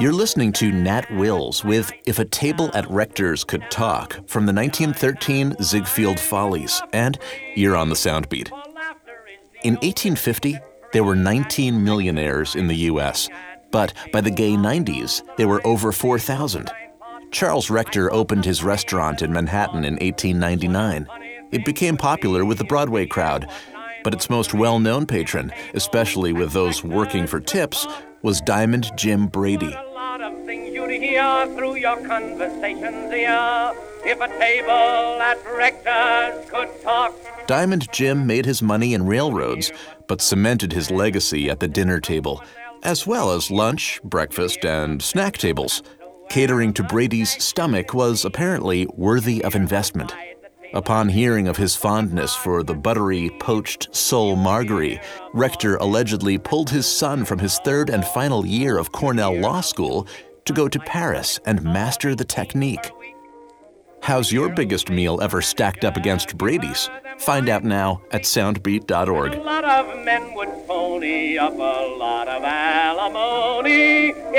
You're listening to Nat Wills with If a Table at Rector's Could Talk from the 1913 Ziegfeld Follies, and you're on the Soundbeat. In 1850, there were 19 millionaires in the U.S., but by the gay 90s, there were over 4,000. Charles Rector opened his restaurant in Manhattan in 1899. It became popular with the Broadway crowd, but its most well known patron, especially with those working for tips, was Diamond Jim Brady through your conversations here. If a table at Rector's could talk. Diamond Jim made his money in railroads, but cemented his legacy at the dinner table, as well as lunch, breakfast, and snack tables. Catering to Brady's stomach was apparently worthy of investment. Upon hearing of his fondness for the buttery, poached sole Marguery, Rector allegedly pulled his son from his third and final year of Cornell Law School to go to Paris and master the technique. How's your biggest meal ever stacked up against Brady's? Find out now at soundbeat.org.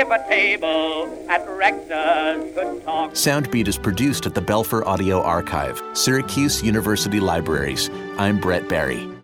if a table at Rector's could talk. Soundbeat is produced at the Belfer Audio Archive, Syracuse University Libraries. I'm Brett Barry.